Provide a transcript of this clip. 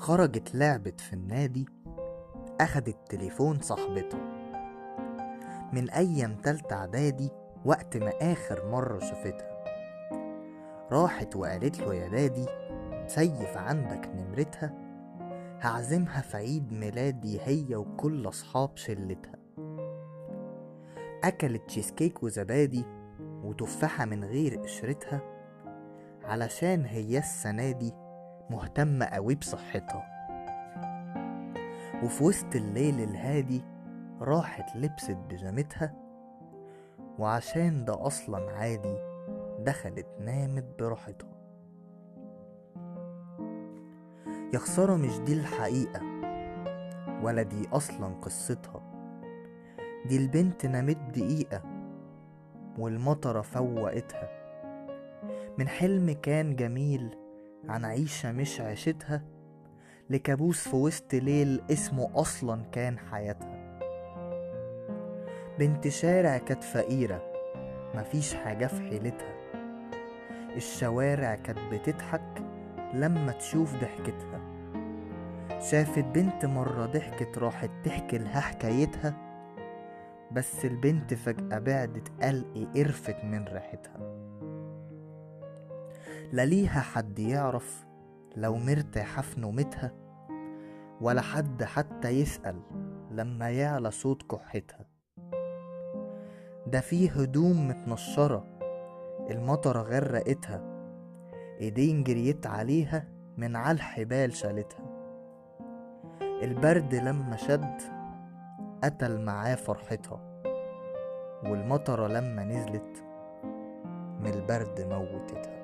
خرجت لعبت في النادي أخدت تليفون صاحبتها من أيام تالتة إعدادي وقت ما آخر مرة شافتها راحت وقالت له يا دادي سيف عندك نمرتها هعزمها في عيد ميلادي هي وكل أصحاب شلتها. أكلت تشيزكيك وزبادي وتفاحة من غير قشرتها علشان هي السنة دي مهتمة قوي بصحتها. وفي وسط الليل الهادي راحت لبست بيجامتها وعشان ده أصلا عادي دخلت نامت براحتها. يا خسارة مش دي الحقيقة ولا دي أصلا قصتها. دي البنت نامت دقيقة والمطرة فوقتها. من حلم كان جميل عن عيشة مش عيشتها لكابوس في وسط ليل اسمه أصلا كان حياتها. بنت شارع كانت فقيرة مفيش حاجة في حيلتها. الشوارع كانت بتضحك لما تشوف ضحكتها. شافت بنت مرة ضحكت راحت تحكي لها حكايتها بس البنت فجأة بعدت قلق قرفت من ريحتها. لا ليها حد يعرف لو مرتاحة في نومتها ولا حد حتى يسأل لما يعلى صوت كحتها. ده فيه هدوم متنشرة المطرة غرقتها إيدين جريت عليها من على الحبال شالتها. البرد لما شد قتل معاه فرحتها والمطرة لما نزلت من البرد موتتها.